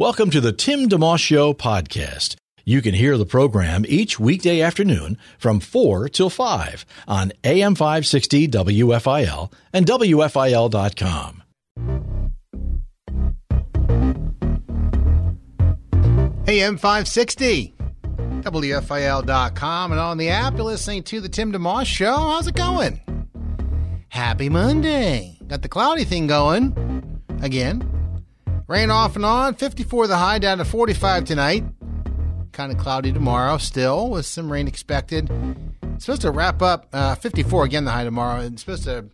Welcome to the Tim DeMoss Show podcast. You can hear the program each weekday afternoon from 4 till 5 on AM 560 WFIL and WFIL.com. AM 560, WFIL.com, and on the app, you're listening to the Tim DeMoss Show. How's it going? Happy Monday. Got the cloudy thing going again. Rain off and on, 54 the high, down to 45 tonight. Kind of cloudy tomorrow still, with some rain expected. It's supposed to wrap up uh, 54 again the high tomorrow. It's supposed to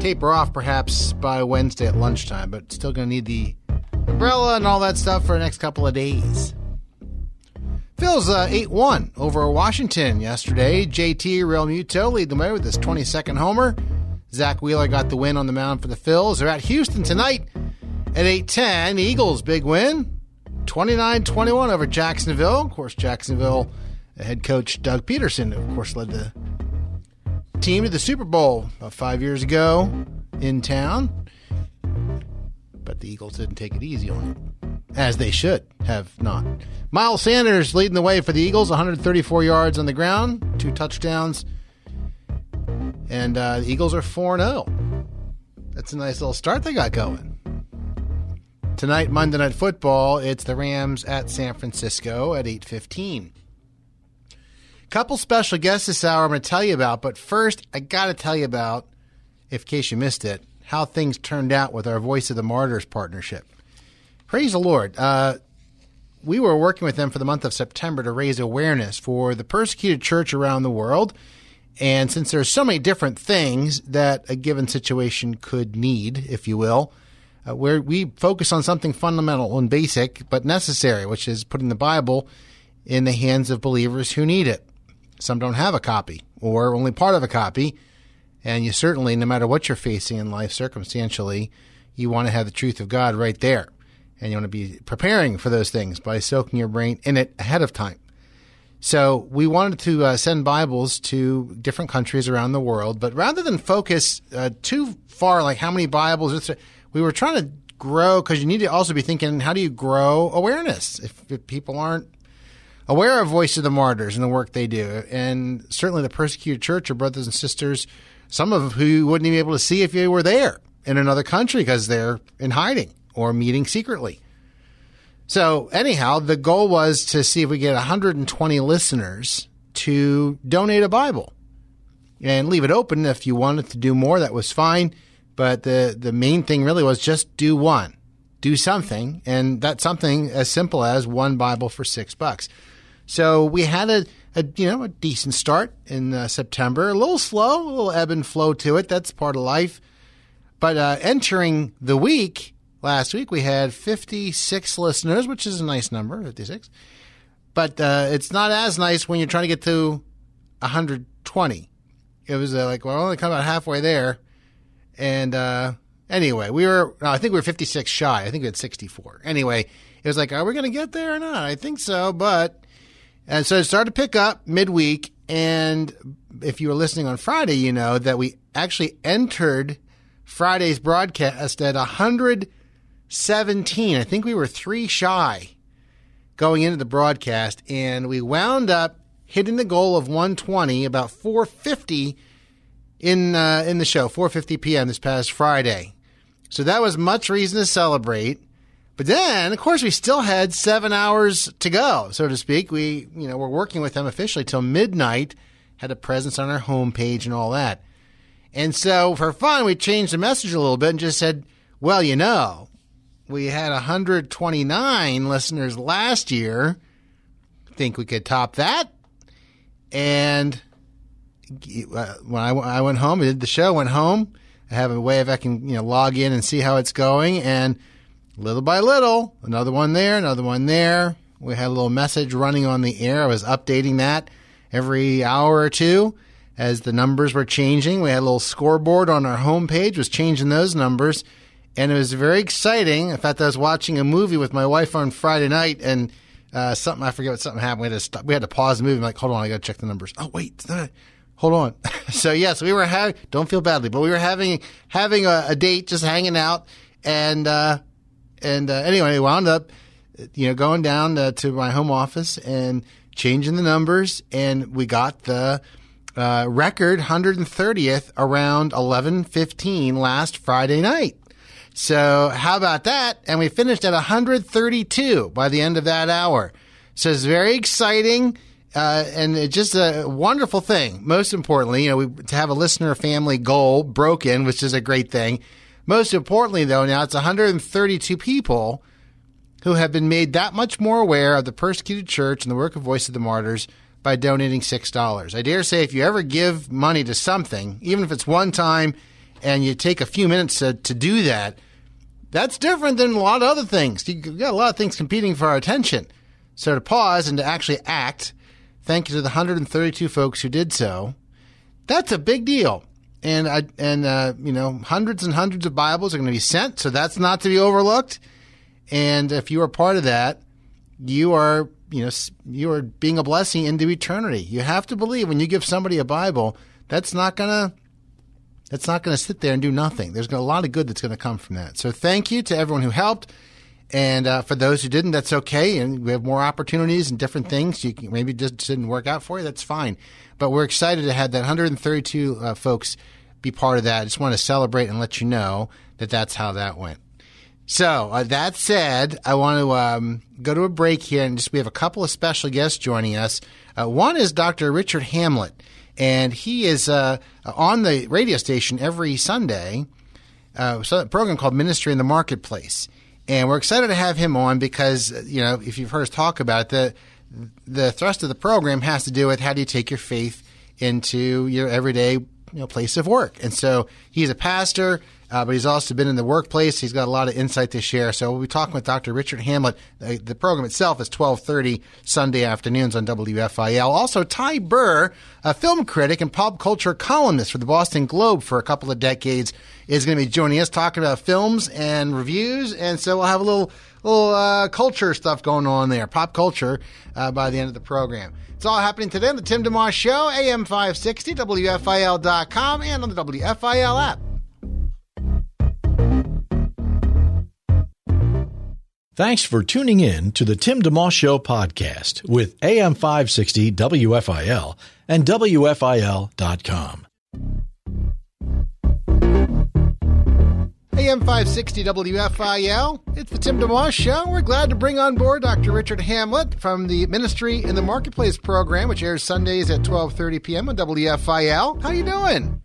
taper off perhaps by Wednesday at lunchtime, but still going to need the umbrella and all that stuff for the next couple of days. Phil's uh, 8 1 over Washington yesterday. JT Real Realmuto lead the way with his 22nd homer. Zack Wheeler got the win on the mound for the Phils. They're at Houston tonight at 8-10. Eagles, big win. 29-21 over Jacksonville. Of course, Jacksonville head coach Doug Pederson, of course, led the team to the Super Bowl about five years ago in town. But the Eagles didn't take it easy on it, as they should have not. Miles Sanders leading the way for the Eagles, 134 yards on the ground, two touchdowns. And uh, the Eagles are 4 0. That's a nice little start they got going. Tonight, Monday Night Football, it's the Rams at San Francisco at 8.15. Couple special guests this hour I'm going to tell you about, but first, I got to tell you about, if in case you missed it, how things turned out with our Voice of the Martyrs partnership. Praise the Lord. Uh, we were working with them for the month of September to raise awareness for the persecuted church around the world. And since there's so many different things that a given situation could need, if you will, uh, where we focus on something fundamental and basic but necessary, which is putting the Bible in the hands of believers who need it. Some don't have a copy or only part of a copy. And you certainly, no matter what you're facing in life circumstantially, you want to have the truth of God right there. And you want to be preparing for those things by soaking your brain in it ahead of time. So we wanted to uh, send Bibles to different countries around the world, but rather than focus uh, too far, like how many Bibles, we were trying to grow because you need to also be thinking how do you grow awareness? If, if, people aren't aware of voice of the martyrs and the work they do and certainly the persecuted church or brothers and sisters some of who you wouldn't even be able to see if you were there in another country because they're in hiding or meeting secretly. So anyhow the goal was to see if we get 120 listeners to donate a bible and leave it open if you wanted to do more that was fine but the, the main thing really was just do one, do something. And that's something as simple as one Bible for six bucks. So we had a, a you know, a decent start in uh, September, a little slow, a little ebb and flow to it. That's part of life. But uh, entering the week, last week, we had 56 listeners, which is a nice number, 56. But uh, it's not as nice when you're trying to get to 120. It was uh, like, well, only come about halfway there. And uh, anyway, we were, no, I think we were 56 shy. I think we had 64. Anyway, it was like, are we going to get there or not? I think so. But, and so it started to pick up midweek. And if you were listening on Friday, you know that we actually entered Friday's broadcast at 117. I think we were three shy going into the broadcast. And we wound up hitting the goal of 120 about 450 in uh, in the show, 4:50 p.m. this past Friday. So that was much reason to celebrate. But then, of course, we still had seven hours to go, so to speak. We, you know, we're working with them officially till midnight. Had a presence on our homepage and all that. And so, for fun, we changed the message a little bit and just said, "Well, you know, we had 129 listeners last year. Think we could top that?" And when I, I went home, I did the show, went home. I have a way of I can you know log in and see how it's going. And little by little, another one there, another one there. We had a little message running on the air. I was updating that every hour or two as the numbers were changing. We had a little scoreboard on our homepage, was changing those numbers, and it was very exciting. In fact, I was watching a movie with my wife on Friday night, and uh, something I forget what something happened. We had to stop, we had to pause the movie. I'm like, hold on, I got to check the numbers. Oh wait, hold on. so yes, we were having. Don't feel badly, but we were having having a, a date, just hanging out, and uh, and uh, anyway, we wound up, you know, going down uh, to my home office and changing the numbers, and we got the uh, record 130th around 11:15 last Friday night. So how about that? And we finished at 132 by the end of that hour. So it's very exciting. Uh, and it's just a wonderful thing. Most importantly, you know, we, to have a listener family goal broken, which is a great thing. Most importantly, though, now it's 132 people who have been made that much more aware of the persecuted church and the work of Voice of the Martyrs by donating $6. I dare say if you ever give money to something, even if it's one time and you take a few minutes to, to do that, that's different than a lot of other things. You've got a lot of things competing for our attention. So to pause and to actually act, thank you to the 132 folks who did so. That's a big deal. And I, and uh, you know, hundreds and hundreds of Bibles are going to be sent, so that's not to be overlooked. And if you are part of that, you are you know you are being a blessing into eternity. You have to believe when you give somebody a Bible, that's not to that's not to sit there and do nothing. There's a lot of good that's going to come from that. So thank you to everyone who helped. And uh, for those who didn't, that's okay. And we have more opportunities and different things. You can, maybe just didn't work out for you. That's fine. But we're excited to have that 132 uh, folks be part of that. I just want to celebrate and let you know that that's how that went. So uh, that said, I want to um, go to a break here, and just we have a couple of special guests joining us. Uh, one is Dr. Richard Hamlet and he is uh, on the radio station every Sunday. Uh, so a program called Ministry in the Marketplace, and we're excited to have him on because you know if you've heard us talk about it, the the thrust of the program has to do with how do you take your faith into your everyday you know, place of work, and so he's a pastor uh, but he's also been in the workplace. He's got a lot of insight to share. So we'll be talking with Dr. Richard Hamlet. The, the program itself is 1230 Sunday afternoons on WFIL. Also, Ty Burr, a film critic and pop culture columnist for the Boston Globe for a couple of decades, is going to be joining us talking about films and reviews. And so we'll have a little little uh, culture stuff going on there, pop culture, uh, by the end of the program. It's all happening today on the Tim DeMoss Show, AM 560, WFIL.com, and on the WFIL app. Thanks for tuning in to the Tim DeMoss Show podcast with AM 560 WFIL and WFIL.com. AM 560 WFIL. It's the Tim DeMoss Show. We're glad to bring on board Dr. Richard Hamlet from the Ministry in the Marketplace program, which airs Sundays at 12:30 p.m. on WFIL. How you doing?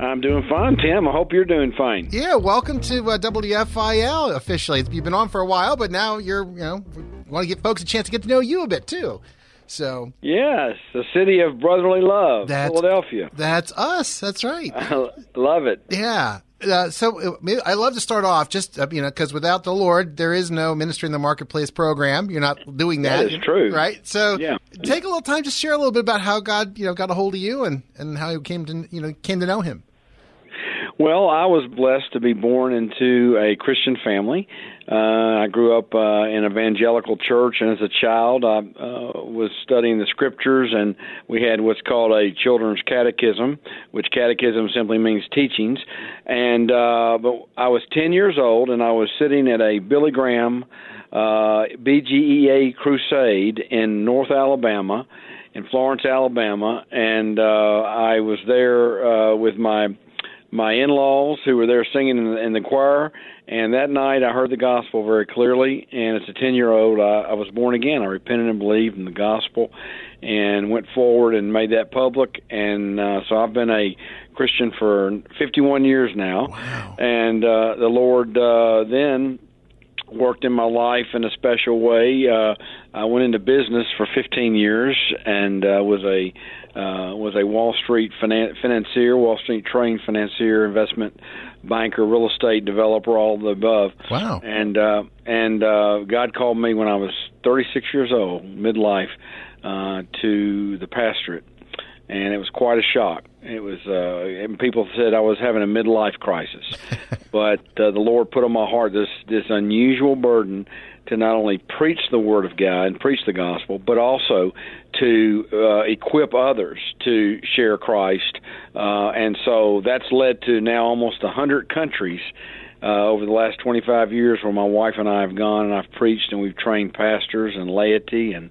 I'm doing fine, Tim. I hope you're doing fine. Yeah, welcome to uh, WFIL officially. You've been on for a while, but now you're, you know, want to give folks a chance to get to know you a bit too. So yes, the city of brotherly love, that's, Philadelphia. That's us. That's right. I love it. Yeah. Uh, so uh, I love to start off just uh, you know because without the Lord there is no ministry in the marketplace program. You're not doing that. That is true, right? So yeah. take a little time to share a little bit about how God you know got a hold of you and and how you came to you know came to know Him. Well, I was blessed to be born into a Christian family. Uh, I grew up uh, in an evangelical church, and as a child, I uh, was studying the scriptures, and we had what's called a children's catechism, which catechism simply means teachings. And uh, but I was 10 years old, and I was sitting at a Billy Graham uh, BGEA crusade in North Alabama, in Florence, Alabama, and uh, I was there uh, with my my in-laws who were there singing in the, in the choir and that night i heard the gospel very clearly and as a ten year old I, I was born again i repented and believed in the gospel and went forward and made that public and uh, so i've been a christian for 51 years now wow. and uh, the lord uh, then worked in my life in a special way uh I went into business for 15 years and uh, was a uh, was a Wall Street finan- financier, Wall Street trained financier, investment banker, real estate developer, all of the above. Wow! And uh, and uh, God called me when I was 36 years old, midlife, uh, to the pastorate, and it was quite a shock. It was, uh, and people said I was having a midlife crisis, but uh, the Lord put on my heart this this unusual burden to not only preach the Word of God and preach the gospel, but also to uh, equip others to share Christ. Uh, and so that's led to now almost a hundred countries uh, over the last 25 years where my wife and I have gone and I've preached and we've trained pastors and laity and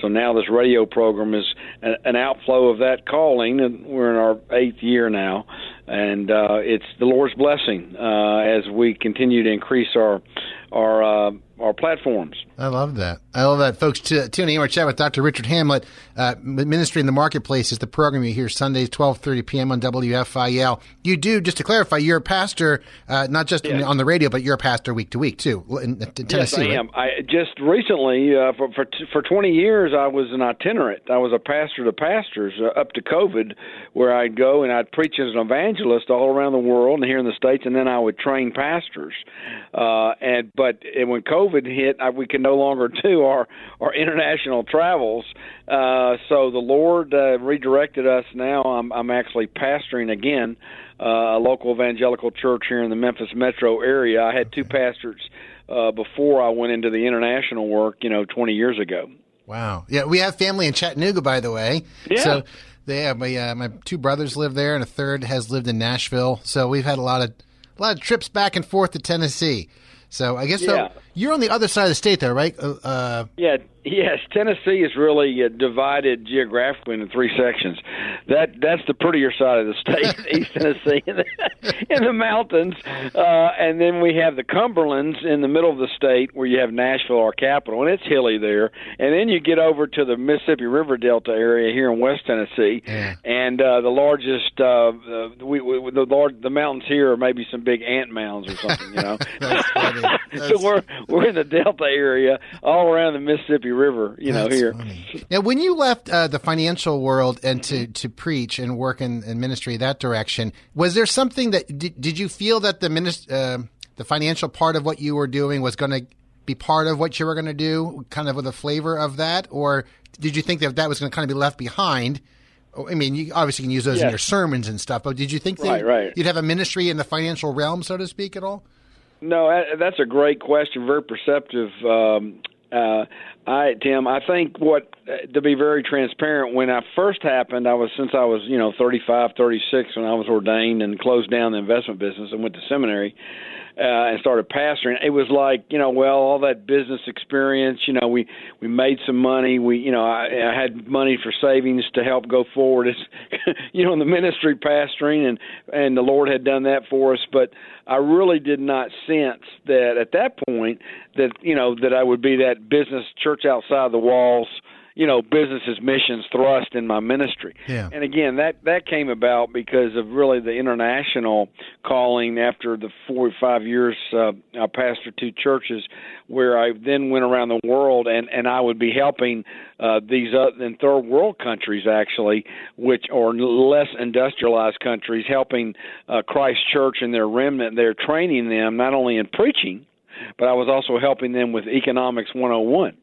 so now this radio program is an outflow of that calling and we're in our eighth year now and uh, it's the Lord's blessing uh, as we continue to increase our our uh, our platforms. I love that. I love that, folks. T- tuning in, we're chatting with Dr. Richard Hamlet. Uh, Ministry in the Marketplace is the program you hear Sundays, twelve thirty p.m. on WFIL. You do, just to clarify, you're a pastor, uh, not just yes. on the radio, but you're a pastor week to week too in, in Tennessee. Yes, I right? am. I just recently, uh, for for for twenty years, I was an itinerant. I was a pastor to pastors uh, up to COVID, where I'd go and I'd preach as an evangelist all around the world and here in the states, and then I would train pastors. Uh, and but when COVID hit, I, we could no longer do our our international travels. Uh, so the Lord uh, redirected us. Now I'm I'm actually pastoring again uh, a local evangelical church here in the Memphis metro area. I had two pastors uh, before I went into the international work, you know, 20 years ago. Wow. Yeah, we have family in Chattanooga, by the way. Yeah. So they have my uh, my two brothers live there, and a third has lived in Nashville. So we've had a lot of a lot of trips back and forth to Tennessee. So I guess yeah. so you're on the other side of the state, there, right? Uh, uh yeah, Yes, Tennessee is really uh, divided geographically into three sections. That that's the prettier side of the state, East Tennessee, in the, in the mountains, uh, and then we have the Cumberlands in the middle of the state, where you have Nashville, our capital, and it's hilly there. And then you get over to the Mississippi River Delta area here in West Tennessee, yeah. and uh, the largest, uh, we, we, the large, the mountains here are maybe some big ant mounds or something, you know. that's funny. That's... so we're we're in the Delta area, all around the Mississippi River, you know, here. Funny. Now, when you left uh, the financial world and to, to preach and work in, in ministry that direction, was there something that did, did you feel that the minist, uh, the financial part of what you were doing was going to be part of what you were going to do, kind of with a flavor of that, or did you think that that was going to kind of be left behind? I mean, you obviously can use those in your sermons and stuff, but did you think that right, right. you'd have a ministry in the financial realm, so to speak, at all? No, that's a great question. Very perceptive. Um, uh, I Tim, I think what uh, to be very transparent when I first happened, I was since I was you know 35, 36 when I was ordained and closed down the investment business and went to seminary uh, and started pastoring. It was like you know, well, all that business experience. You know, we we made some money. We you know, I, I had money for savings to help go forward. It's you know, in the ministry pastoring, and and the Lord had done that for us. But I really did not sense that at that point that you know that I would be that business church outside the walls you know business's missions thrust in my ministry. Yeah. And again, that that came about because of really the international calling after the four or five years uh, I pastored two churches, where I then went around the world and and I would be helping uh, these uh, in third world countries actually, which or less industrialized countries, helping uh, Christ Church and their remnant. They're training them not only in preaching, but I was also helping them with economics 101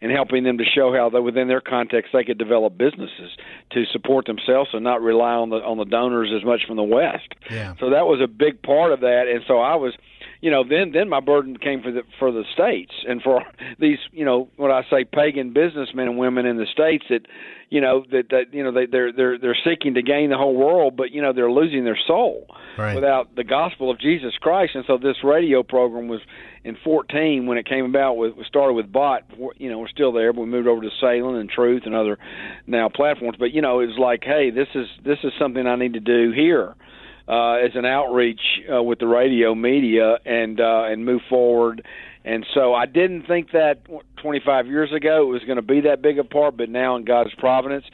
and helping them to show how that within their context they could develop businesses to support themselves and not rely on the on the donors as much from the West. Yeah. So that was a big part of that, and so I was you know, then then my burden came for the for the states and for these, you know, what I say pagan businessmen and women in the states that, you know, that that you know they they're they're they're seeking to gain the whole world, but you know they're losing their soul right. without the gospel of Jesus Christ. And so this radio program was in 14 when it came about. With we started with Bott, you know, we're still there, but we moved over to Salem and Truth and other now platforms. But you know, it was like, hey, this is this is something I need to do here uh, as an outreach uh, with the radio media and uh, and move forward. And so I didn't think that 25 years ago it was going to be that big a part, but now in God's providence,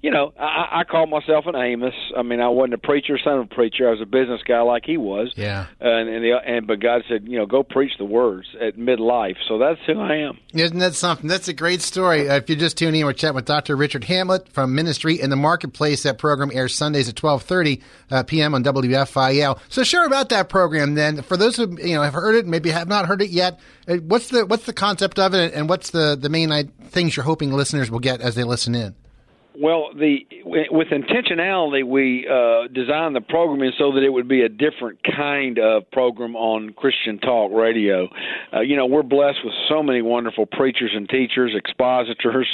you know, I, I call myself an Amos. I mean, I wasn't a preacher, son of a preacher. I was a business guy like he was. Yeah. And and, the, and but God said, you know, go preach the words at midlife. So that's who I am. Isn't that something? That's a great story. Uh, if you're just tuning in, we're chatting with Dr. Richard Hamlet from Ministry in the Marketplace. That program airs Sundays at 12:30 uh, p.m. on WFIL. So, share about that program then. For those who you know have heard it, maybe have not heard it yet. Uh, what's the what's the concept of it, and what's the the main things you're hoping listeners will get as they listen in? Well, the with intentionality, we uh, designed the programming so that it would be a different kind of program on Christian Talk Radio. Uh, you know, we're blessed with so many wonderful preachers and teachers, expositors,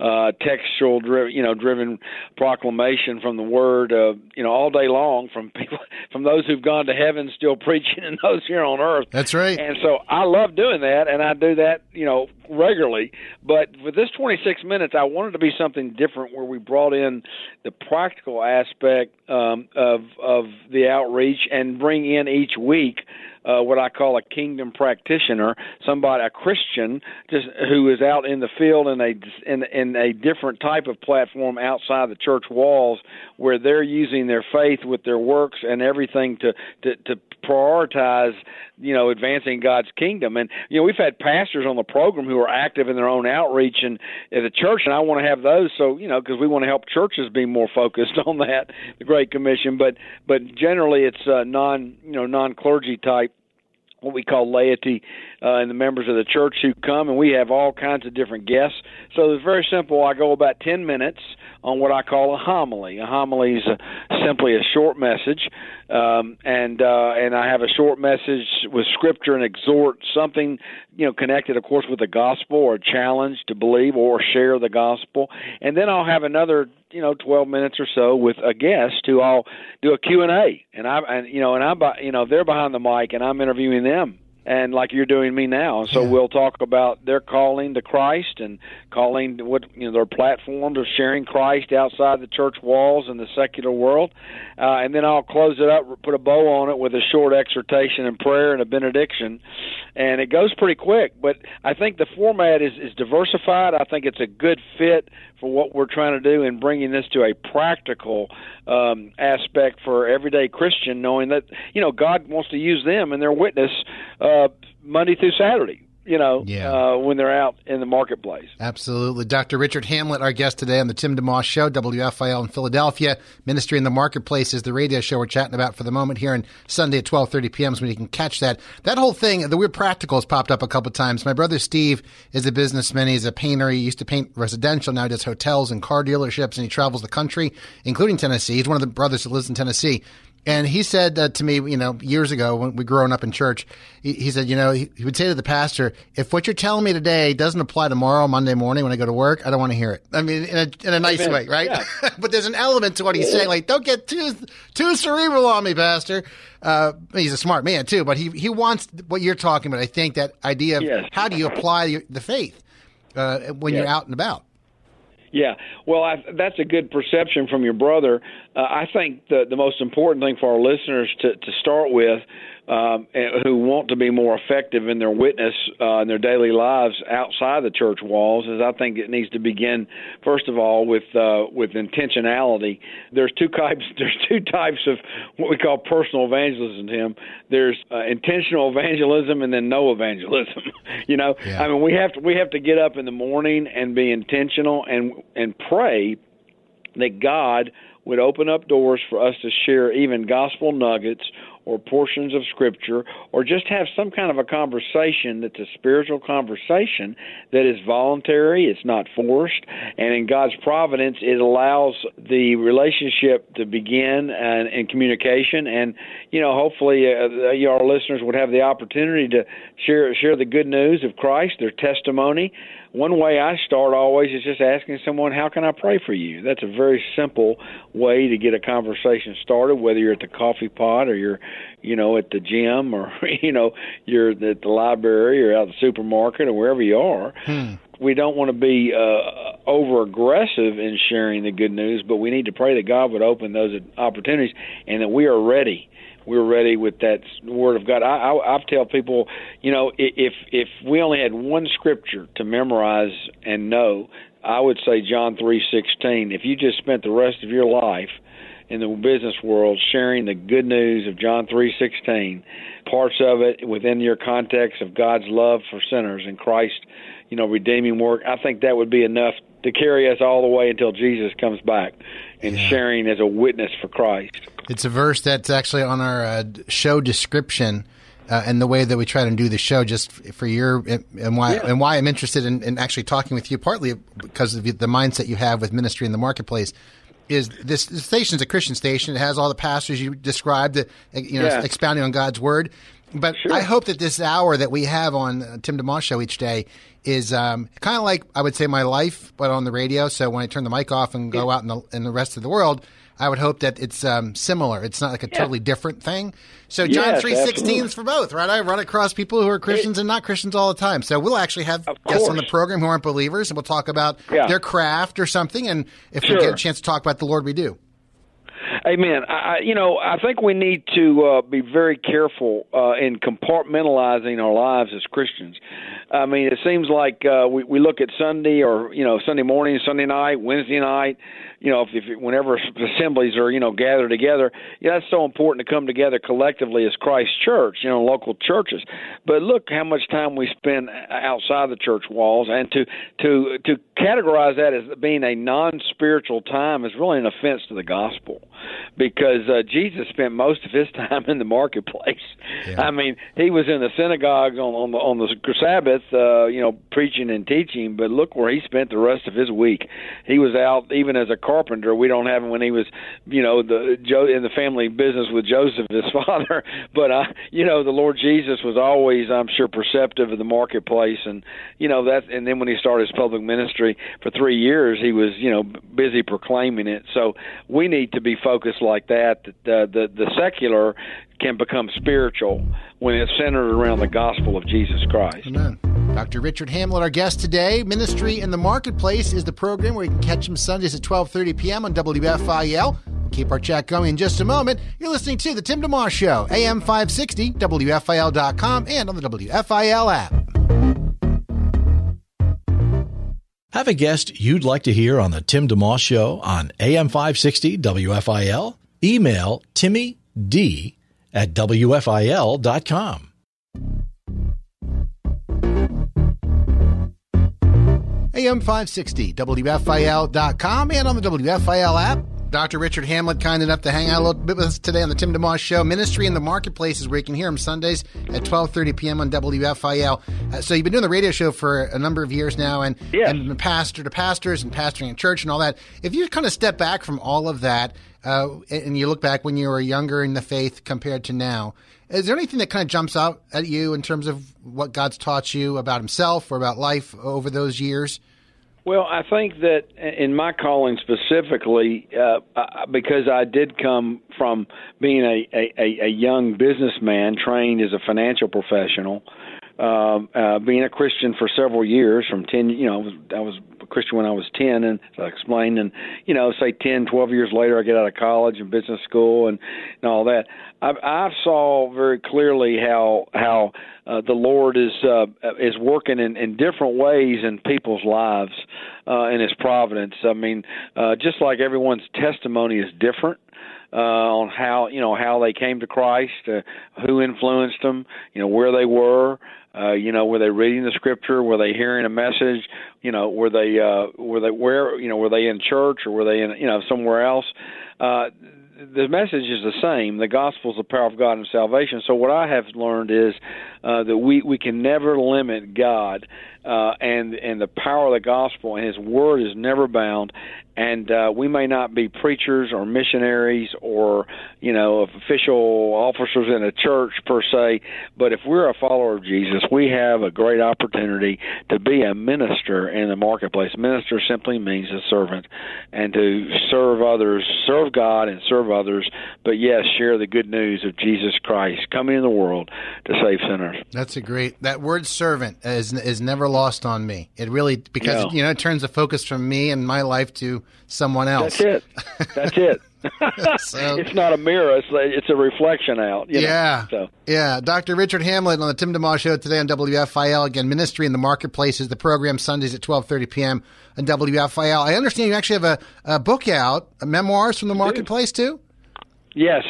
uh, textual, dri- you know, driven proclamation from the Word, uh, you know, all day long from people, from those who've gone to heaven still preaching, and those here on earth. That's right. And so I love doing that, and I do that, you know, regularly. But for this 26 minutes, I wanted to be something different where we brought in the practical aspect um, of of the outreach and bring in each week uh, what I call a kingdom practitioner, somebody, a Christian, just who is out in the field in a in, in a different type of platform outside the church walls, where they're using their faith with their works and everything to to, to prioritize, you know, advancing God's kingdom. And you know, we've had pastors on the program who are active in their own outreach and at the church, and I want to have those. So you know, because we want to help churches be more focused on that, the Great Commission. But but generally, it's uh, non you know non clergy type what we call laity uh, and the members of the church who come, and we have all kinds of different guests. So it's very simple. I go about 10 minutes on what I call a homily. A homily is a, simply a short message, um, and uh, and I have a short message with scripture and exhort something you know connected, of course, with the gospel or a challenge to believe or share the gospel, and then I'll have another you know 12 minutes or so with a guest who I'll do a Q and A, and I and you know and I'm you know they're behind the mic and I'm interviewing them and like you're doing me now. So yeah. we'll talk about their calling to Christ and calling what you know their platforms of sharing Christ outside the church walls and the secular world, uh, and then I'll close it up, put a bow on it with a short exhortation and prayer and a benediction, and it goes pretty quick. But I think the format is is diversified. I think it's a good fit for what we're trying to do in bringing this to a practical um, aspect for everyday Christian, knowing that you know God wants to use them and their witness uh, Monday through Saturday you know, yeah. uh, when they're out in the marketplace. Absolutely. Dr. Richard Hamlet, our guest today on the Tim DeMoss Show, WFIL in Philadelphia. Ministry in the Marketplace is the radio show we're chatting about for the moment here on Sunday at 12.30 p.m. So when you can catch that. That whole thing, the practical has popped up a couple times. My brother Steve is a businessman. He's a painter. He used to paint residential. Now he does hotels and car dealerships, and he travels the country, including Tennessee. He's one of the brothers that lives in Tennessee. And he said uh, to me, you know, years ago when we growing up in church, he, he said, you know, he, he, would say to the pastor, if what you're telling me today doesn't apply tomorrow, Monday morning when I go to work, I don't want to hear it. I mean, in a, in a nice Amen. way, right? Yeah. but there's an element to what he's saying, like, don't get too too cerebral on me, pastor. Uh, he's a smart man too, but he he wants what you're talking about. I think that idea of yes. how do you apply the faith uh, when yes. you're out and about. Yeah, well, I, that's a good perception from your brother. Uh, I think the the most important thing for our listeners to to start with um, who want to be more effective in their witness uh, in their daily lives outside the church walls is I think it needs to begin first of all with uh, with intentionality. There's two types. There's two types of what we call personal evangelism. Tim, there's uh, intentional evangelism and then no evangelism. you know, yeah. I mean we have to we have to get up in the morning and be intentional and and pray that God would open up doors for us to share even gospel nuggets or portions of Scripture, or just have some kind of a conversation that's a spiritual conversation that is voluntary, it's not forced, and in God's providence, it allows the relationship to begin and, and communication. And, you know, hopefully uh, our listeners would have the opportunity to share, share the good news of Christ, their testimony one way I start always is just asking someone, "How can I pray for you?" That's a very simple way to get a conversation started. Whether you're at the coffee pot or you're, you know, at the gym or you know you're at the library or out at the supermarket or wherever you are. Hmm. We don't want to be uh, over aggressive in sharing the good news, but we need to pray that God would open those opportunities and that we are ready we're ready with that word of God. I, I, I tell people, you know, if if we only had one scripture to memorize and know, I would say John three sixteen. If you just spent the rest of your life in the business world sharing the good news of John 3:16 parts of it within your context of God's love for sinners and Christ you know redeeming work I think that would be enough to carry us all the way until Jesus comes back and yeah. sharing as a witness for Christ it's a verse that's actually on our uh, show description uh, and the way that we try to do the show just for your and why yeah. and why I'm interested in, in, actually talking with you partly because of the mindset you have with ministry in the marketplace is this the station's a Christian station. It has all the pastors you described, you know, yeah. expounding on God's word. But sure. I hope that this hour that we have on uh, Tim DeMoss show each day is um, kind of like I would say my life, but on the radio. So when I turn the mic off and go yeah. out in the, in the rest of the world, I would hope that it's um, similar. It's not like a yeah. totally different thing. So John yes, three sixteen is for both, right? I run across people who are Christians it, and not Christians all the time. So we'll actually have guests course. on the program who aren't believers, and we'll talk about yeah. their craft or something. And if sure. we get a chance to talk about the Lord, we do. Amen. I, you know, I think we need to uh, be very careful uh, in compartmentalizing our lives as Christians. I mean, it seems like uh, we we look at Sunday or you know Sunday morning, Sunday night, Wednesday night, you know, if, if whenever assemblies are, you know, gathered together, yeah, that's so important to come together collectively as Christ Church, you know, local churches. But look how much time we spend outside the church walls, and to to to categorize that as being a non-spiritual time is really an offense to the gospel, because uh, Jesus spent most of his time in the marketplace. Yeah. I mean, he was in the synagogues on on the on the Sabbath, uh, you know, preaching and teaching. But look where he spent the rest of his week. He was out even as a carpenter. We don't have him when he was, you know, the Joe in the family business with Joseph, his father. But uh, you know, the Lord Jesus was always, I'm sure, perceptive of the marketplace, and you know that. And then when he started his public ministry for three years, he was, you know, busy proclaiming it. So we need to be focused like that. That uh, the the secular can become spiritual when it's centered around the gospel of Jesus Christ. Amen. Dr. Richard Hamlet, our guest today. Ministry in the Marketplace is the program where you can catch him Sundays at 12:30 p.m. on WFIL. We'll keep our chat going in just a moment. You're listening to the Tim DeMoss Show, AM 560, WFIL.com, and on the WFIL app. Have a guest you'd like to hear on the Tim DeMoss Show on AM 560 WFIL? Email Timmy D at WFIL.com. AM 560, WFIL.com, and on the WFIL app. Dr. Richard Hamlet, kind enough to hang out a little bit with us today on the Tim DeMoss Show. Ministry in the Marketplace is where you can hear him Sundays at 12.30 p.m. on WFIL. Uh, so you've been doing the radio show for a number of years now and, yes. and pastor to pastors and pastoring in church and all that. If you kind of step back from all of that uh, and you look back when you were younger in the faith compared to now, is there anything that kind of jumps out at you in terms of what God's taught you about himself or about life over those years? Well, I think that in my calling specifically, uh, because I did come from being a, a, a young businessman trained as a financial professional, um, uh, being a Christian for several years, from ten, you know, I was, Christian when I was ten, and as I explained, and you know, say ten, twelve years later, I get out of college and business school and, and all that. I, I saw very clearly how how uh, the Lord is uh, is working in, in different ways in people's lives uh, in His providence. I mean, uh, just like everyone's testimony is different uh, on how you know how they came to Christ, uh, who influenced them, you know where they were, uh, you know were they reading the Scripture, were they hearing a message, you know were they uh, were they where you know were they in church or were they in you know somewhere else. Uh, the message is the same. The gospel is the power of God and salvation. So what I have learned is uh, that we we can never limit God uh, and and the power of the gospel and His word is never bound and uh, we may not be preachers or missionaries or you know official officers in a church per se, but if we're a follower of Jesus, we have a great opportunity to be a minister in the marketplace. Minister simply means a servant, and to serve others, serve God, and serve others. But yes, share the good news of Jesus Christ coming in the world to save sinners. That's a great that word servant is is never never lost on me. It really because No. you know it turns the focus from me and my life to someone else. That's it. That's it. So- it's not a mirror. It's a, it's a reflection out. you know. Yeah. So Yeah. Dr. Richard Hamlet on the Tim DeMoss Show today on WFIL. Again, Ministry in the Marketplace is the program Sundays at 12.30 p.m. on WFIL. I understand you actually have a, a book out, uh, memoirs from the Marketplace, too? yes,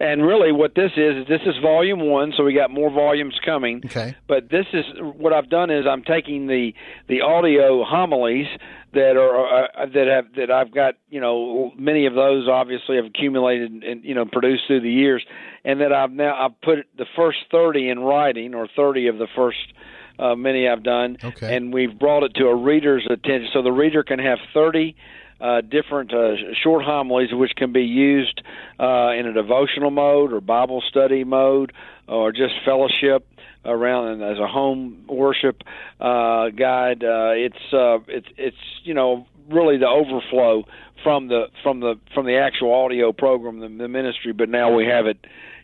and really, what this is is this is volume one. So we got more volumes coming. Okay. But this is what I've done is I'm taking the the audio homilies that are uh, that have that I've got you know many of those obviously have accumulated and you know produced through the years, and that I've now I've put the first thirty in writing or thirty of the first uh, many I've done, Okay. and we've brought it to a reader's attention so the reader can have thirty. Uh, different uh, short homilies, which can be used uh, in a devotional mode or Bible study mode or just fellowship around and as a home worship uh, guide. Uh, it's uh, it's it's you know really the overflow from the from the from the actual audio program, the, the ministry. But now we have it,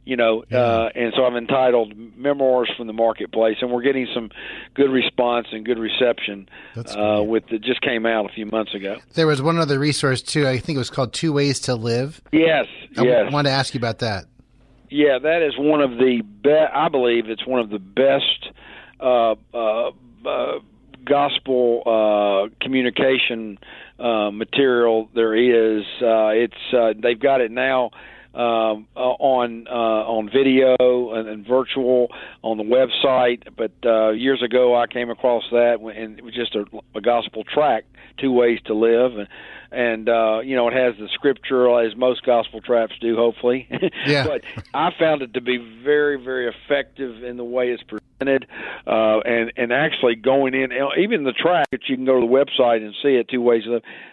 you know, uh, and so I've entitled "Memoirs from the Marketplace," and we're getting some good response and good reception That's uh, great. with it. Just came out a few months ago. There was one other resource, too. I think it was called Two Ways to Live. Yes, I yes. wanted to ask you about that. Yeah, that is one of the best. I believe it's one of the best uh, uh, uh, gospel uh, communication uh, material there is. Uh, it's uh, they've got it now. Um, uh, on uh, on video and, and virtual on the website, but uh, years ago I came across that and it was just a, a gospel tract, two ways to live, and and uh, you know it has the scripture as most gospel tracts do, hopefully. Yeah. but I found it to be very, very effective in the way it's presented, uh, and and actually going in, even the tract that you can go to the website and see it two ways,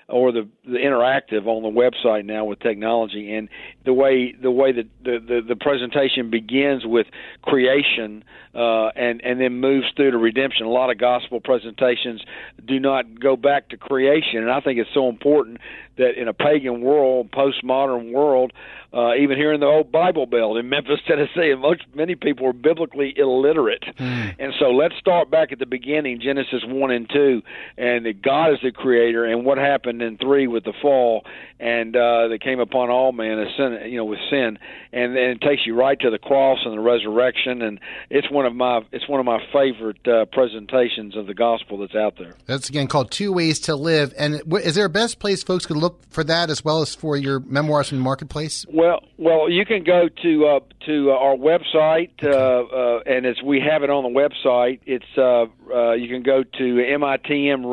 or the the interactive on the website now with technology, and the way the way that the the, the presentation begins with creation, uh, and and then moves through to redemption. A lot of gospel presentations do not go back to creation, and I think it's so important that in a pagan world, postmodern world, uh, even here in the old Bible Belt in Memphis, Tennessee, and most many people are biblically illiterate. And so let's start back at the beginning, Genesis one and two, and that God is the creator, and what happened in three with the fall, and uh, that came upon all men, as sin, you know, with sin, and then it takes you right to the cross and the resurrection, and it's one of my it's one of my favorite uh, presentations of the gospel that's out there. That's again called Two Ways to Live. And is there a best place folks could look for that as well as for your memoirs from the Marketplace? Well, well, you can go to uh, to uh, our website, uh, uh, and as we have it on the website. It's uh, uh, you can go to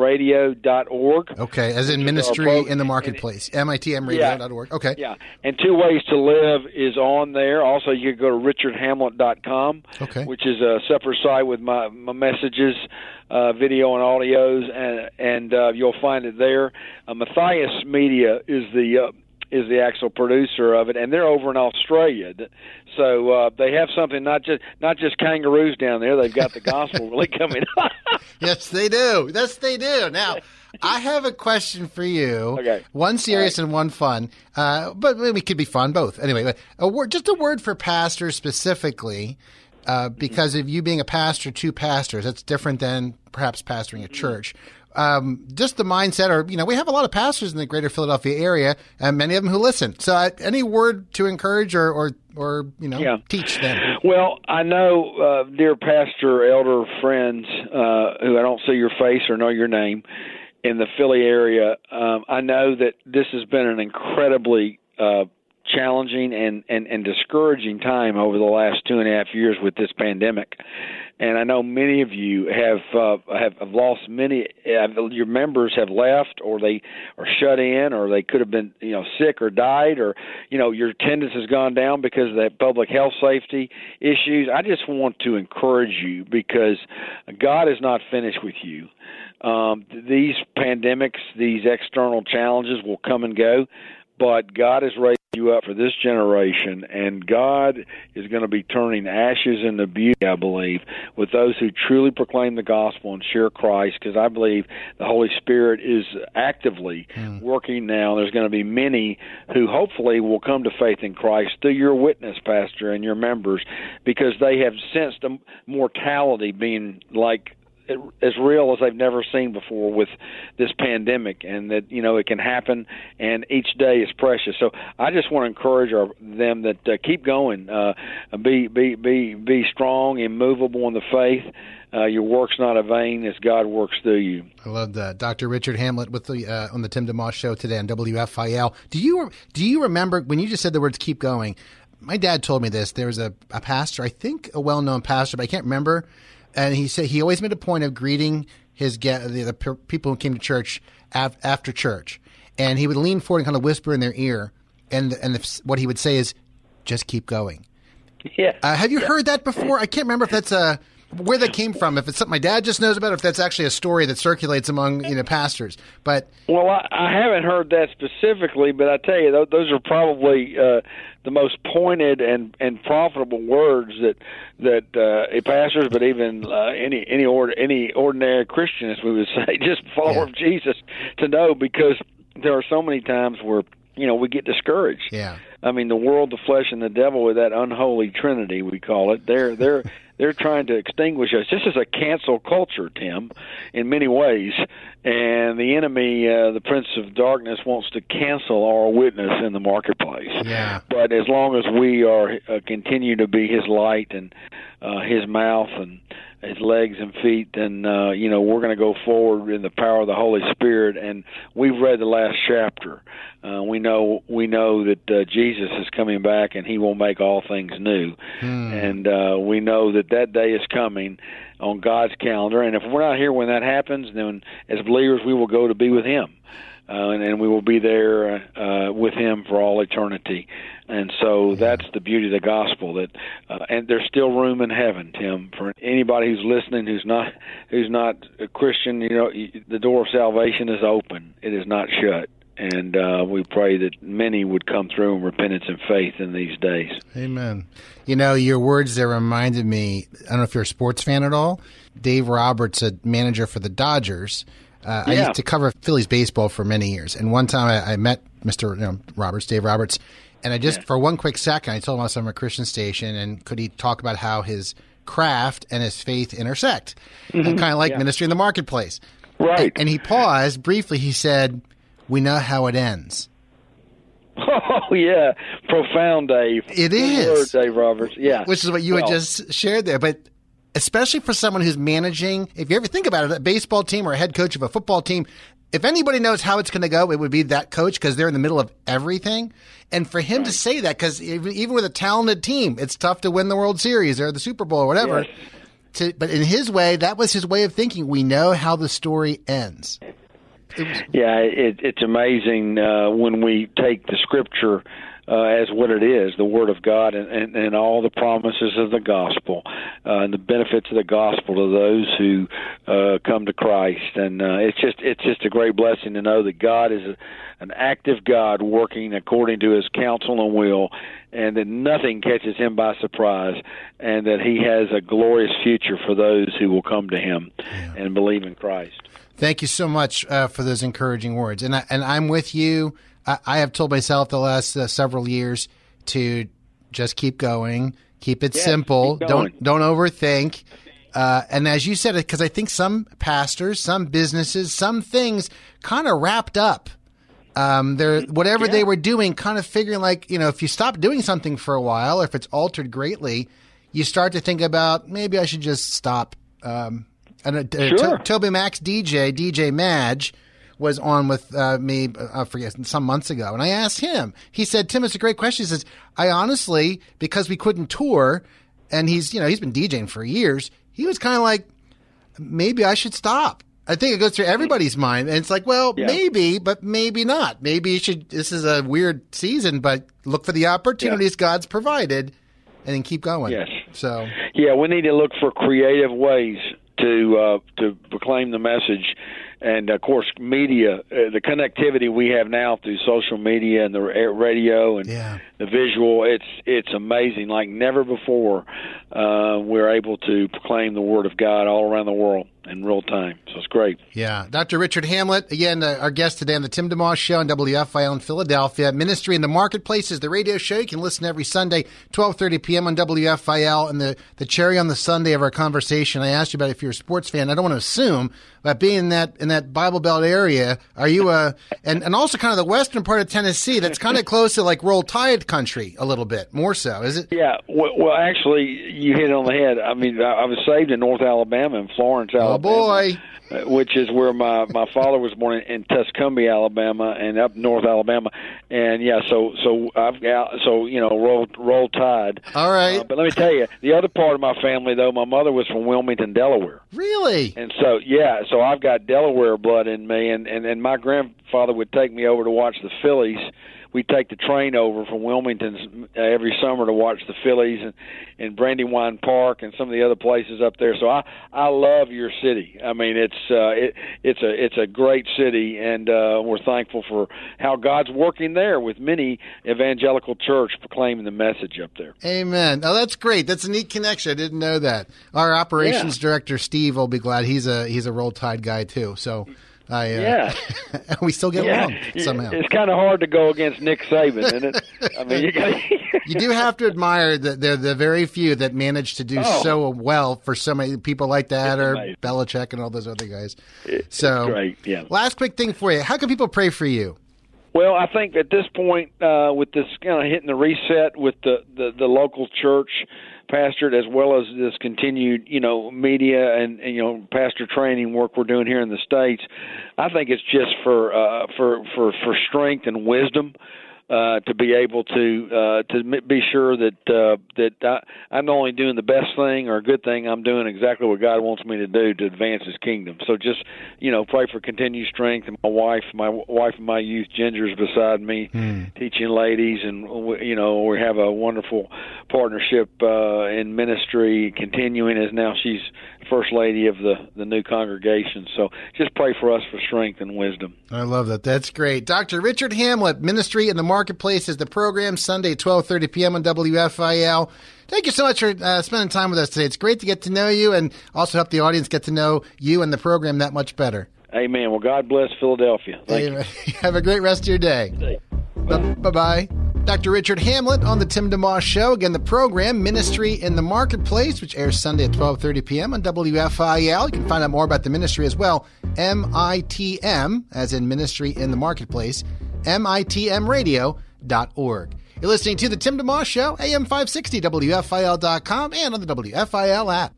mitmradio.org. Okay, as in Which is our ministry in the Marketplace. mitmradio.org. Okay. Yeah, and Two Ways to Live is on there. Also, you can go to richardhamlet.com, Okay. which is a separate site with my my messages, uh, video and audios, and and uh, you'll find it there. Uh, Matthias Media is the uh, is the actual producer of it, and they're over in Australia. So uh, they have something not just not just kangaroos down there. They've got the gospel really coming. Yes, they do. Yes, they do. Now, I have a question for you. Okay. One serious and one fun, uh, but it could be fun both. Anyway, a word, just a word for pastors specifically, uh, because of you being a pastor to pastors, that's different than perhaps pastoring a church. Um, just the mindset, or you know, we have a lot of pastors in the greater Philadelphia area, and many of them who listen. So, uh, any word to encourage or, or, or you know, Yeah. teach them? Well, I know, uh, dear pastor, elder friends, uh, who I don't see your face or know your name in the Philly area. Um, I know that this has been an incredibly uh, challenging and, and, and discouraging time over the last two and a half years with this pandemic. And I know many of you have uh, have, have lost many. Have, your members have left, or they are shut in, or they could have been you know sick or died, or you know your attendance has gone down because of that public health safety issues. I just want to encourage you because God is not finished with you. Um, these pandemics, these external challenges will come and go, but God is raised you up for this generation, and God is going to be turning ashes into beauty, I believe, with those who truly proclaim the gospel and share Christ, because I believe the Holy Spirit is actively hmm. working now. There's going to be many who hopefully will come to faith in Christ through your witness, Pastor, and your members, because they have sensed a mortality being like as real as they've never seen before with this pandemic, and that you know it can happen, and each day is precious. So I just want to encourage our, them that uh, keep going, uh, be be be be strong, immovable in the faith. Uh, your work's not a vain as God works through you. I love that, Dr. Richard Hamlet with the uh, on the Tim DeMoss show today on WFIL. Do you do you remember when you just said the words "keep going"? My dad told me this. There was a, a pastor, I think a well-known pastor, but I can't remember. And he said he always made a point of greeting his get the, the people who came to church af- after church, and he would lean forward and kind of whisper in their ear, and and the, what he would say is, "Just keep going." Yeah. Uh, have you yeah. heard that before? I can't remember if that's a where that came from. If it's something my dad just knows about, if that's actually a story that circulates among you know pastors. But well, I, I haven't heard that specifically, but I tell you, those are probably uh, the most pointed and and profitable words that that uh, pastors, but even uh, any any or, any ordinary Christian, as we would say, just follower yeah. of Jesus, to know because there are so many times where you know we get discouraged. Yeah. I mean, the world, the flesh, and the devil with that unholy trinity we call it. They're they're they're trying to extinguish us. This is a cancel culture, Tim, in many ways, and the enemy, uh, the prince of darkness, wants to cancel our witness in the marketplace. Yeah. But as long as we are uh, continue to be His light and uh, His mouth and his legs and feet, then uh, you know we're going to go forward in the power of the Holy Spirit. And we've read the last chapter. Uh, we know we know that uh, Jesus is coming back, and He will make all things new. Hmm. And uh, we know that that day is coming on God's calendar. And if we're not here when that happens, then as believers we will go to be with Him uh, and, and we will be there uh, with Him for all eternity. And so that's the beauty of the gospel. That uh, and there's still room in heaven, Tim, for anybody who's listening who's not who's not a Christian. You know, the door of salvation is open; it is not shut and uh, we pray that many would come through in repentance and faith in these days. Amen. You know, your words there reminded me. I don't know if you're a sports fan at all. Dave Roberts, a manager for the Dodgers, uh, yeah. I used to cover Phillies baseball for many years, and one time I, I met Mr. You know, Roberts, Dave Roberts, and I just yeah. for one quick second I told him I was from a Christian station, and could he talk about how his craft and his faith intersect, mm-hmm. kind of like yeah. ministry in the marketplace, right? And, and he paused briefly. He said, "We know how it ends." Oh yeah, profound, Dave. It is, Dave Roberts. Yeah, which is what you well, had just shared there. But especially for someone who's managing, if you ever think about it, a baseball team or a head coach of a football team, if anybody knows how it's going to go, it would be that coach because they're in the middle of everything. And for him right. to say that, because even with a talented team, it's tough to win the World Series or the Super Bowl or whatever. Yes. To, but in his way, that was his way of thinking. We know how the story ends. It was, yeah, it, it's amazing uh, when we take the scripture uh, as what it is, the Word of God, and, and, and all the promises of the gospel, uh, and the benefits of the gospel to those who uh, come to Christ. And uh, it's just it's just a great blessing to know that God is a, an active God working according to His counsel and will, and that nothing catches Him by surprise, and that He has a glorious future for those who will come to Him yeah. and believe in Christ. Thank you so much uh, for those encouraging words, and I, and I'm with you. I, I have told myself the last uh, several years to just keep going, keep it yes, simple, keep don't don't overthink. Uh, and as you said, because I think some pastors, some businesses, some things kind of wrapped up. Um, they're whatever yeah. they were doing, kind of figuring like you know, if you stop doing something for a while, or if it's altered greatly, you start to think about maybe I should just stop. Um, and uh, sure. T- TobyMac DJ, DJ Maj, was on with uh, me, uh, I forget, some months ago, and I asked him. He said, "Tim, it's a great question." He says, "I honestly, because we couldn't tour, and he's you know he's been DJing for years, he was kind of like, maybe I should stop." I think it goes through everybody's mind, and it's like, well, yeah. maybe, but maybe not. Maybe you should. This is a weird season, but look for the opportunities yeah. God's provided, and then keep going. Yes. So. Yeah, we need to look for creative ways to uh, to proclaim the message and of course media uh, the connectivity we have now through social media and the radio and yeah. the visual it's it's amazing like never before uh we're able to proclaim the word of God all around the world in real time. So it's great. Yeah. Dr. Richard Hamlet, again, uh, our guest today on the Tim DeMoss Show on WFIL in Philadelphia. Ministry in the Marketplace is the radio show. You can listen every sundae, 12.30 p.m. on WFIL. And the, the cherry on the Sunday of our conversation, I asked you about if you're a sports fan. I don't want to assume, but being in that in that Bible Belt area, are you a and, and also kind of the western part of Tennessee that's kind of close to like Roll Tide country a little bit more so, is it? Yeah. Well, well actually, you hit it on the head. I mean, I, I was saved in North Alabama in Florence, Alabama. Oh boy. Uh, which is where my my father was born in, in Tuscumbia, Alabama, and up North Alabama, and yeah, so so I've got so you know roll roll tide. All right, uh, but let me tell you, the other part of my family though, my mother was from Wilmington, Delaware. Really? And so yeah, so I've got Delaware blood in me, and and and my grandfather would take me over to watch the Phillies we take the train over from Wilmington uh, every summer to watch the Phillies and and Brandywine Park and some of the other places up there. So I I love your city. I mean it's uh, it it's a it's a great city and uh, we're thankful for how God's working there with many evangelical church proclaiming the message up there. Amen. Oh, that's great. That's a neat connection. I didn't know that. Our operations yeah. director Steve will be glad. He's a he's a Roll Tide guy too. So I, uh, yeah, we still get yeah. along somehow. It's kind of hard to go against Nick Saban, isn't it? I mean, you, got you do have to admire that they're the very few that manage to do oh. so well for so many people like that, or Belichick and all those other guys. So great, yeah. Last quick thing for you: How can people pray for you? Well, I think at this point, uh, with this kind of hitting the reset with the, the, the local church, pastored as well as this continued, you know, media and, and you know pastor training work we're doing here in the states. I think it's just for uh, for for for strength and wisdom uh, to be able to uh, to be sure that uh, that I, I'm only doing the best thing or a good thing, I'm doing exactly what God wants me to do to advance His kingdom. So just you know, pray for continued strength. And my wife, my wife, and my youth Ginger's beside me, mm. teaching ladies, and you know, we have a wonderful partnership uh, in ministry, continuing as now she's first lady of the the new congregation. So just pray for us for strength and wisdom. I love that. That's great, Dr. Richard Hamlet, Ministry in the Marketplace is the program Sunday, twelve thirty p.m. on WFIL. Thank you so much for uh, spending time with us today. It's great to get to know you and also help the audience get to know you and the program that much better. Amen. Well, God bless Philadelphia. Thank Amen. you. Have a great rest of your day. Bye bye. Dr. Richard Hamlet on the Tim DeMoss Show. Again, the program Ministry in the Marketplace, which airs Sunday at 12:30 p.m. on WFIL. You can find out more about the ministry as well. M-I-T-M, as in Ministry in the Marketplace, mitmradio.org. You're listening to the Tim DeMoss Show, AM 560, WFIL.com, and on the WFIL app.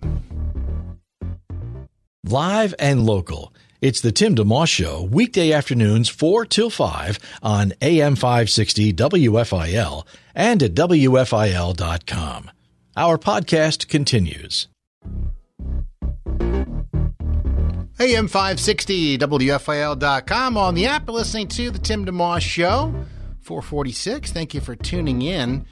Live and local. It's the Tim DeMoss Show, weekday afternoons 4 till 5 on AM 560 WFIL and at WFIL.com. Our podcast continues. AM 560 WFIL.com on the app. Listening to the Tim DeMoss Show, 446. Thank you for tuning in.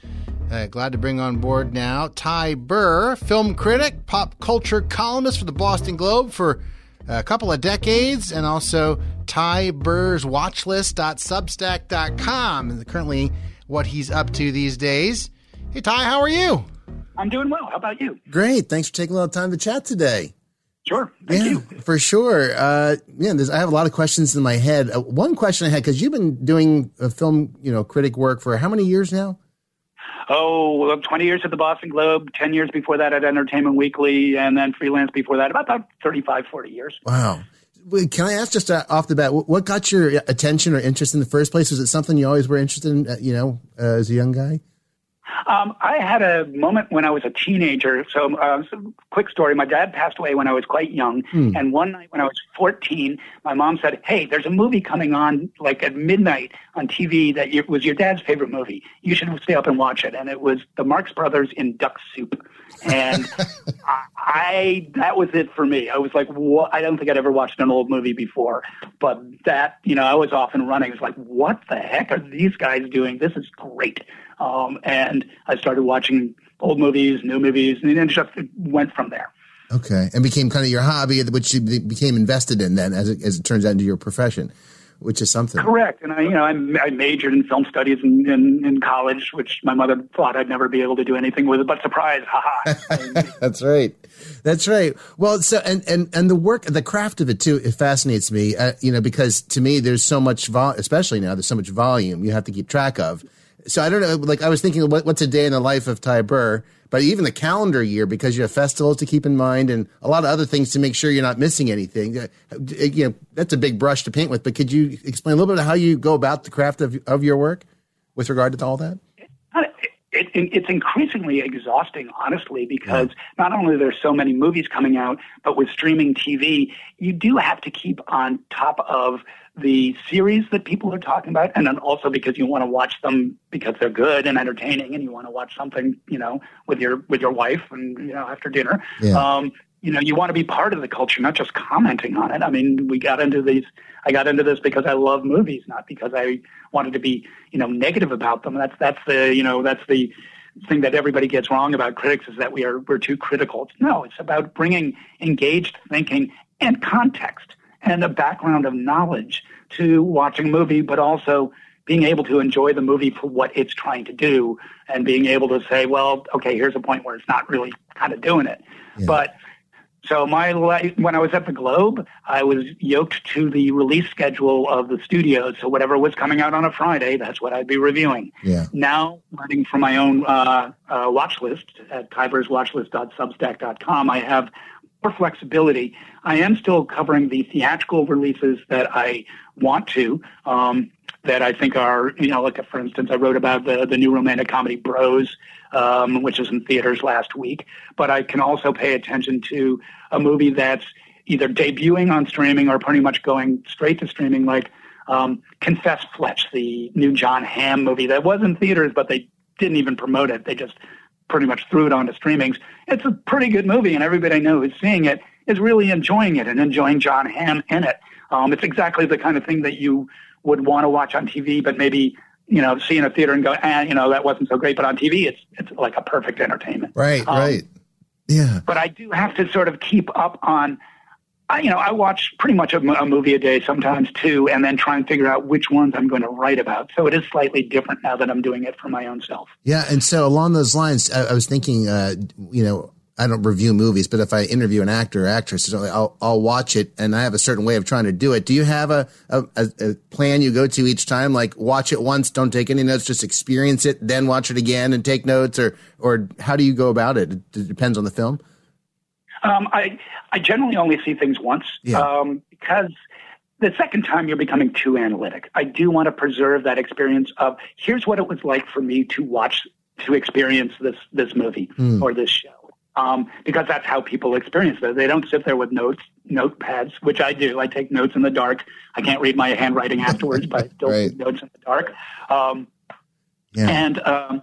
Uh, glad to bring on board now Ty Burr, film critic, pop culture columnist for the Boston Globe for a couple of decades, and also Ty Burr's Watchlist.substack.com is currently what he's up to these days. Hey, Ty, how are you? I'm doing well. How about you? Great. Thanks for taking a little time to chat today. Sure. Thank yeah, you. For sure. Uh, yeah, I have a lot of questions in my head. Uh, one question I had, because you've been doing film, you know, critic work for how many years now? Oh, 20 years at the Boston Globe, 10 years before that at Entertainment Weekly, and then freelance before that, about, about 35, 40 years. Wow. Can I ask just uh, off the bat, what got your attention or interest in the first place? Was it something you always were interested in, uh, you know, uh, as a young guy? Um, I had a moment when I was a teenager. So, uh, so, quick story. My dad passed away when I was quite young. Hmm. And one night when I was 14, my mom said, Hey, there's a movie coming on like at midnight on TV that you, was your dad's favorite movie. You should stay up and watch it. And it was the Marx Brothers in Duck Soup. And I, I, that was it for me. I was like, what? I don't think I'd ever watched an old movie before, but that, you know, I was off and running. It's like, what the heck are these guys doing? This is great. Um, and I started watching old movies, new movies, and it just went from there. Okay, and became kind of your hobby, which you became invested in then, as it, as it turns out into your profession. which is something. Correct. And I, you know, I, I majored in film studies in, in, in, college, which my mother thought I'd never be able to do anything with. But surprise, haha. That's right. That's right. Well, so and and and the work, the craft of it too, it fascinates me. Uh, you know, because to me, there's so much, vol- especially now, there's so much volume you have to keep track of. So I don't know. Like I was thinking, what, what's a day in the life of Ty Burr? But even the calendar year, because you have festivals to keep in mind and a lot of other things to make sure you're not missing anything. Uh, you know, that's a big brush to paint with. But could you explain a little bit of how you go about the craft of of your work with regard to all that? It, it, it's increasingly exhausting, honestly, because yeah. not only there's so many movies coming out, but with streaming TV, you do have to keep on top of the series that people are talking about, and then also because you want to watch them because they're good and entertaining, and you want to watch something, you know, with your with your wife and you know after dinner. Yeah. Um, you know, you want to be part of the culture, not just commenting on it. I mean, we got into these. I got into this because I love movies, not because I wanted to be, you know, negative about them. That's that's the you know that's the thing that everybody gets wrong about critics is that we are we're too critical. No, it's about bringing engaged thinking and context and a background of knowledge to watching a movie, but also being able to enjoy the movie for what it's trying to do and being able to say, well, okay, here's a point where it's not really kind of doing it. Yeah. But so my life, when I was at the Globe, I was yoked to the release schedule of the studios. So whatever was coming out on a Friday, that's what I'd be reviewing. Yeah. Now, running from my own uh, uh, watch list at tyburrswatchlist.substack.com, I have more flexibility. I am still covering the theatrical releases that I want to. Um, that I think are, you know, like for instance, I wrote about the the new romantic comedy Bros, um, which is in theaters last week. But I can also pay attention to a movie that's either debuting on streaming or pretty much going straight to streaming, like um, Confess Fletch, the new Jon Hamm movie that was in theaters, but they didn't even promote it. They just pretty much threw it onto streamings. It's a pretty good movie, and everybody I know who's seeing it is really enjoying it and enjoying Jon Hamm in it. Um, it's exactly the kind of thing that you would want to watch on TV, but maybe you know see in a theater and go, eh, you know that wasn't so great. But on TV, it's it's like a perfect entertainment. Right, um, right, yeah. But I do have to sort of keep up on I, you know, I watch pretty much a, a, movie a day, sometimes two, and then try and figure out which ones I'm going to write about. So it is slightly different now that I'm doing it for my own self. Yeah, and so along those lines, I, I was thinking, uh, you know, I don't review movies, but if I interview an actor or actress, I'll, I'll watch it, and I have a certain way of trying to do it. Do you have a, a, a plan you go to each time, like watch it once, don't take any notes, just experience it, then watch it again and take notes, or or how do you go about it? It depends on the film. Um, I I generally only see things once yeah. um, because the second time you're becoming too analytic. I do want to preserve that experience of here's what it was like for me to watch to experience this this movie mm. or this show. Um, because that's how people experience it. They don't sit there with notes, notepads, which I do. I take notes in the dark. I can't read my handwriting afterwards, but I still right. take notes in the dark. Um, yeah. And um,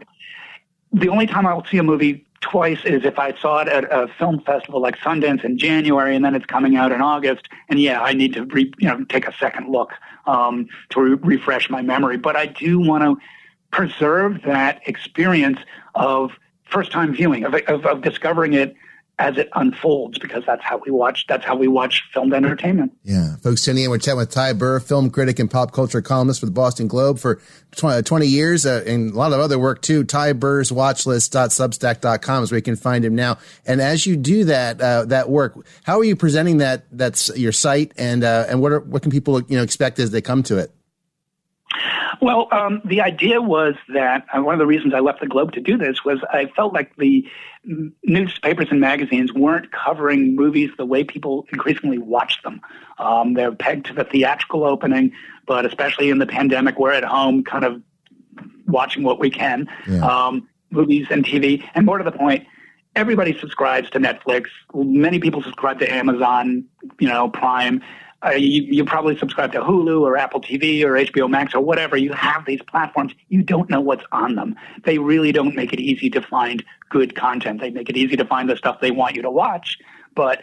the only time I'll see a movie twice is if I saw it at a film festival like Sundance in January, and then it's coming out in August. And yeah, I need to re, you know take a second look um, to re- refresh my memory. But I do want to preserve that experience of first time viewing of, of, of discovering it as it unfolds because that's how we watch that's how we watch filmed entertainment. Yeah. Folks tuning in, we're chatting with Ty Burr, film critic and pop culture columnist for the Boston Globe for 20 years uh, and a lot of other work too. Ty Burr's watchlist.substack.com is where you can find him now. And as you do that uh, that work, how are you presenting that that's your site and uh, and what are, what can people you know expect as they come to it? Well, um, the idea was that uh, one of the reasons I left the Globe to do this was I felt like the newspapers and magazines weren't covering movies the way people increasingly watch them. Um, they're pegged to the theatrical opening, but especially in the pandemic, we're at home kind of watching what we can, yeah. um, movies and TV. And more to the point, everybody subscribes to Netflix. Many people subscribe to Amazon, you know, Prime uh, you, you probably subscribe to Hulu or Apple TV or HBO Max or whatever. You have these platforms. You don't know what's on them. They really don't make it easy to find good content. They make it easy to find the stuff they want you to watch. But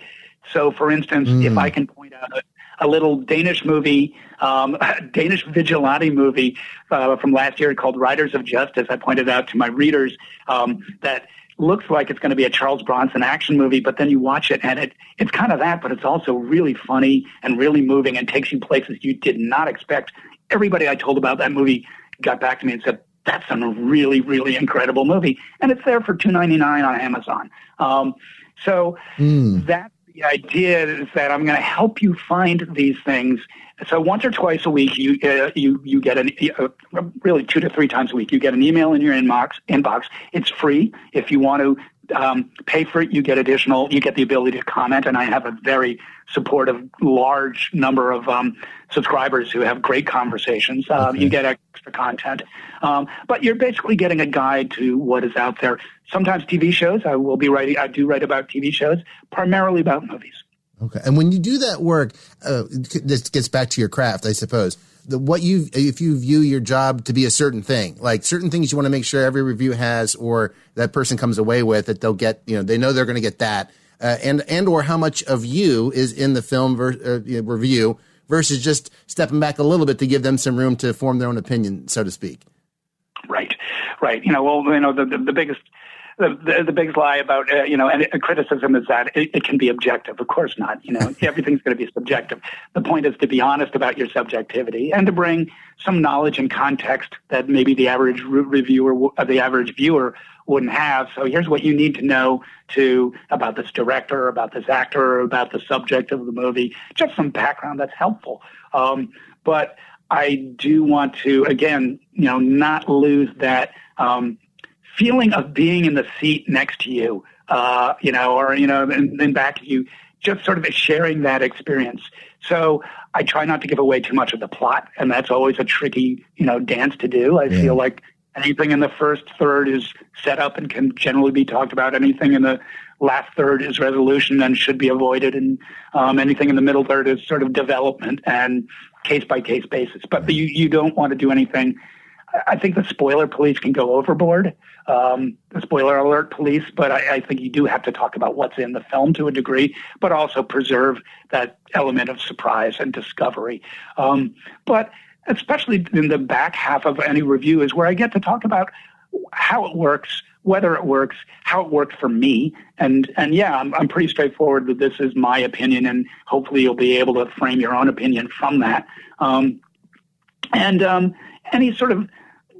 so, for instance, mm. if I can point out a, a little Danish movie, um, a Danish vigilante movie uh, from last year called Riders of Justice, I pointed out to my readers um, that looks like it's going to be a Charles Bronson action movie, but then you watch it and it it's kind of that, but it's also really funny and really moving and takes you places you did not expect. Everybody I told about that movie got back to me and said, "That's a really, really incredible movie," and it's there for two ninety nine on Amazon. Um, so mm. that's the idea is that I'm going to help you find these things. So once or twice a week, you uh, you you get an uh, really two to three times a week, you get an email in your inbox. Inbox. It's free. If you want to um, pay for it, you get additional. You get the ability to comment, and I have a very supportive, large number of um, subscribers who have great conversations. Okay. You get extra content, um, but you're basically getting a guide to what is out there. Sometimes TV shows. I will be writing. I do write about TV shows, primarily about movies. Okay, and when you do that work, uh, this gets back to your craft, I suppose the, what you if you view your job to be a certain thing, like certain things you want to make sure every review has, or that person comes away with that they'll get, you know, they know they're going to get that, uh, and and or how much of you is in the film ver- uh, review versus just stepping back a little bit to give them some room to form their own opinion, so to speak. Right, right. You know, well, you know, the the, the biggest the, the, the biggest lie about uh, you know and a criticism is that it, it, can be objective. Of course not. You know everything's going to be subjective. The point is to be honest about your subjectivity and to bring some knowledge and context that maybe the average re- reviewer, uh, the average viewer wouldn't have. So here's what you need to know to about this director, about this actor, about the subject of the movie. Just some background that's helpful. Um, but I do want to again, you know, not lose that. Um, feeling of being in the seat next to you, uh, you know, or, you know, and then back to you, just sort of sharing that experience. So I try not to give away too much of the plot, and that's always a tricky, you know, dance to do. I yeah. feel like anything in the first third is set up and can generally be talked about. Anything in the last third is resolution and should be avoided, and um, anything in the middle third is sort of development and case by case basis. But you you don't want to do anything I think the spoiler police can go overboard, um, the spoiler alert police, but I, I, think you do have to talk about what's in the film to a degree, but also preserve that element of surprise and discovery. Um, but especially in the back half of any review is where I get to talk about how it works, whether it works, how it worked for me, and and yeah, I'm, I'm pretty straightforward that this is my opinion, and hopefully you'll be able to frame your own opinion from that. Um, and um, any sort of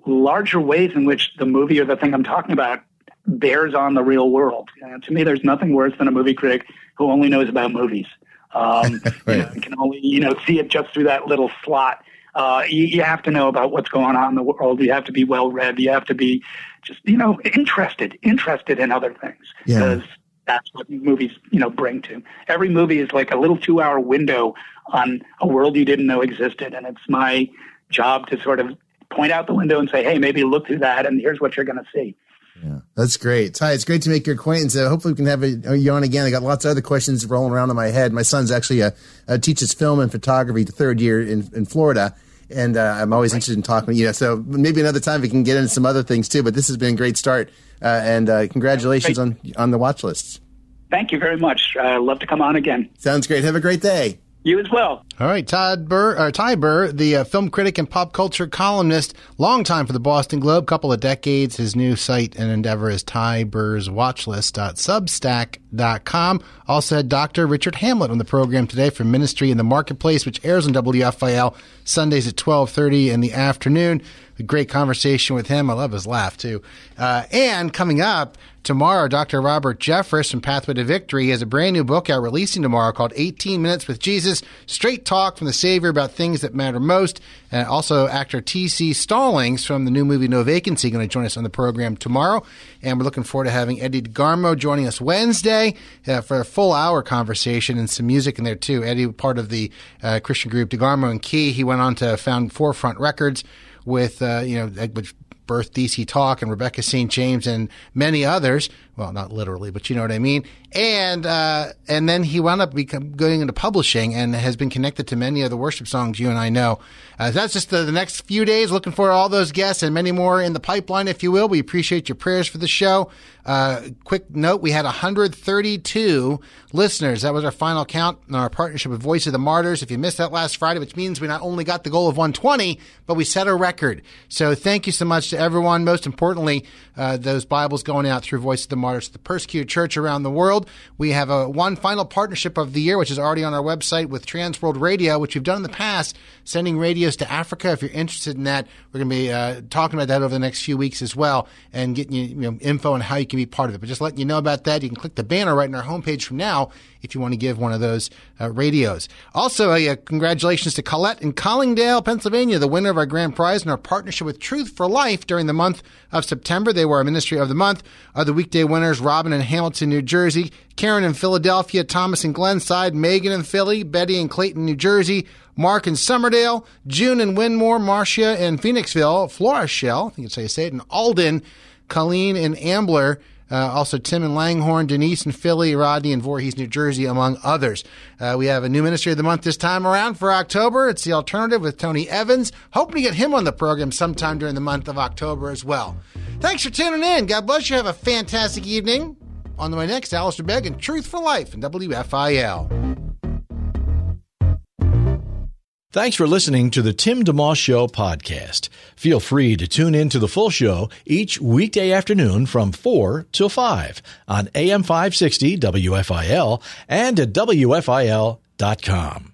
larger ways in which the movie or the thing I'm talking about bears on the real world. You know, to me, there's nothing worse than a movie critic who only knows about movies. Um, right. you know, can only you know see it just through that little slot. Uh, you, you, have to know about what's going on in the world. You have to be well read. You have to be just you know interested, interested in other things because yeah. that's what movies you know bring to. Every movie is like a little two hour window on a world you didn't know existed, and it's my job to sort of point out the window and say, hey, maybe look through that, and here's what you're going to see. Yeah, that's great. Ty, it's great to make your acquaintance. Uh, hopefully, we can have a, you on again. I got lots of other questions rolling around in my head. My son's actually a, a teaches film and photography the third year in, in Florida, and uh, I'm always interested in talking. You know, so maybe another time we can get into some other things too. But this has been a great start, uh, and uh, congratulations on on the watch list. Thank you very much. I love to come on again. Sounds great. Have a great day. You as well. All right, Todd Burr, or Ty Burr, the uh, film critic and pop culture columnist, long time for the Boston Globe, couple of decades. His new site and endeavor is tyburrswatchlist.substack.com. Also had Dr. Richard Hamlet on the program today from Ministry in the Marketplace, which airs on WFIL Sundays at 1230 in the afternoon. A great conversation with him. I love his laugh, too. Uh, and coming up, tomorrow, Dr. Robert Jeffress from Pathway to Victory has a brand new book out releasing tomorrow called 18 Minutes with Jesus Straight Talk from the Savior about things that matter most. And also, actor T.C. Stallings from the new movie No Vacancy going to join us on the program tomorrow. And we're looking forward to having Eddie DeGarmo joining us Wednesday uh, for a full hour conversation and some music in there, too. Eddie, part of the uh, Christian group DeGarmo and Key, he went on to found Forefront Records with, uh, you know, which birthed DC Talk and Rebecca St. James and many others. Well, not literally, but you know what I mean. And uh, and then he wound up become, going into publishing and has been connected to many of the worship songs you and I know. Uh, that's just the, the, next few days. Looking for all those guests and many more in the pipeline, if you will. We appreciate your prayers for the show. Uh, quick note: we had 132 listeners. That was our final count in our partnership with Voice of the Martyrs. If you missed that last Friday, which means we not only got the goal of 120, but we set a record. So thank you so much to everyone. Most importantly, uh, those Bibles going out through Voice of the Martyrs to the persecuted church around the world. We have a one final partnership of the year, which is already on our website with Trans World Radio, which we've done in the past, sending radios to Africa. If you're interested in that, we're going to be uh, talking about that over the next few weeks as well, and getting you, you know, info on how you can be part of it. But just letting you know about that, you can click the banner right in our homepage from now if you want to give one of those uh, radios. Also, uh, congratulations to Colette in Collingdale, Pennsylvania, the winner of our grand prize in our partnership with Truth for Life during the month of September. They were our Ministry of the Month. Other weekday winners, Robin in Hamilton, New Jersey, Karen in Philadelphia, Thomas in Glenside, Megan in Philly, Betty in Clayton, New Jersey, Mark in Somerdale, June in Winmore, Marcia in Phoenixville, Flora Shell, I think it's how you say it, in Aldan, Colleen in Ambler, uh, also, Tim and Langhorne, Denise and Philly, Rodney and Voorhees, New Jersey, among others. Uh, we have a new Ministry of the Month this time around for October. It's the alternative with Tony Evans. Hoping to get him on the program sometime during the month of October as well. Thanks for tuning in. God bless you. Have a fantastic evening. On the way next, Alistair Begg and Truth for Life in WFIL. Thanks for listening to the Tim DeMoss Show podcast. Feel free to tune in to the full show each weekday afternoon from 4 till 5 on AM 560 WFIL and at WFIL.com.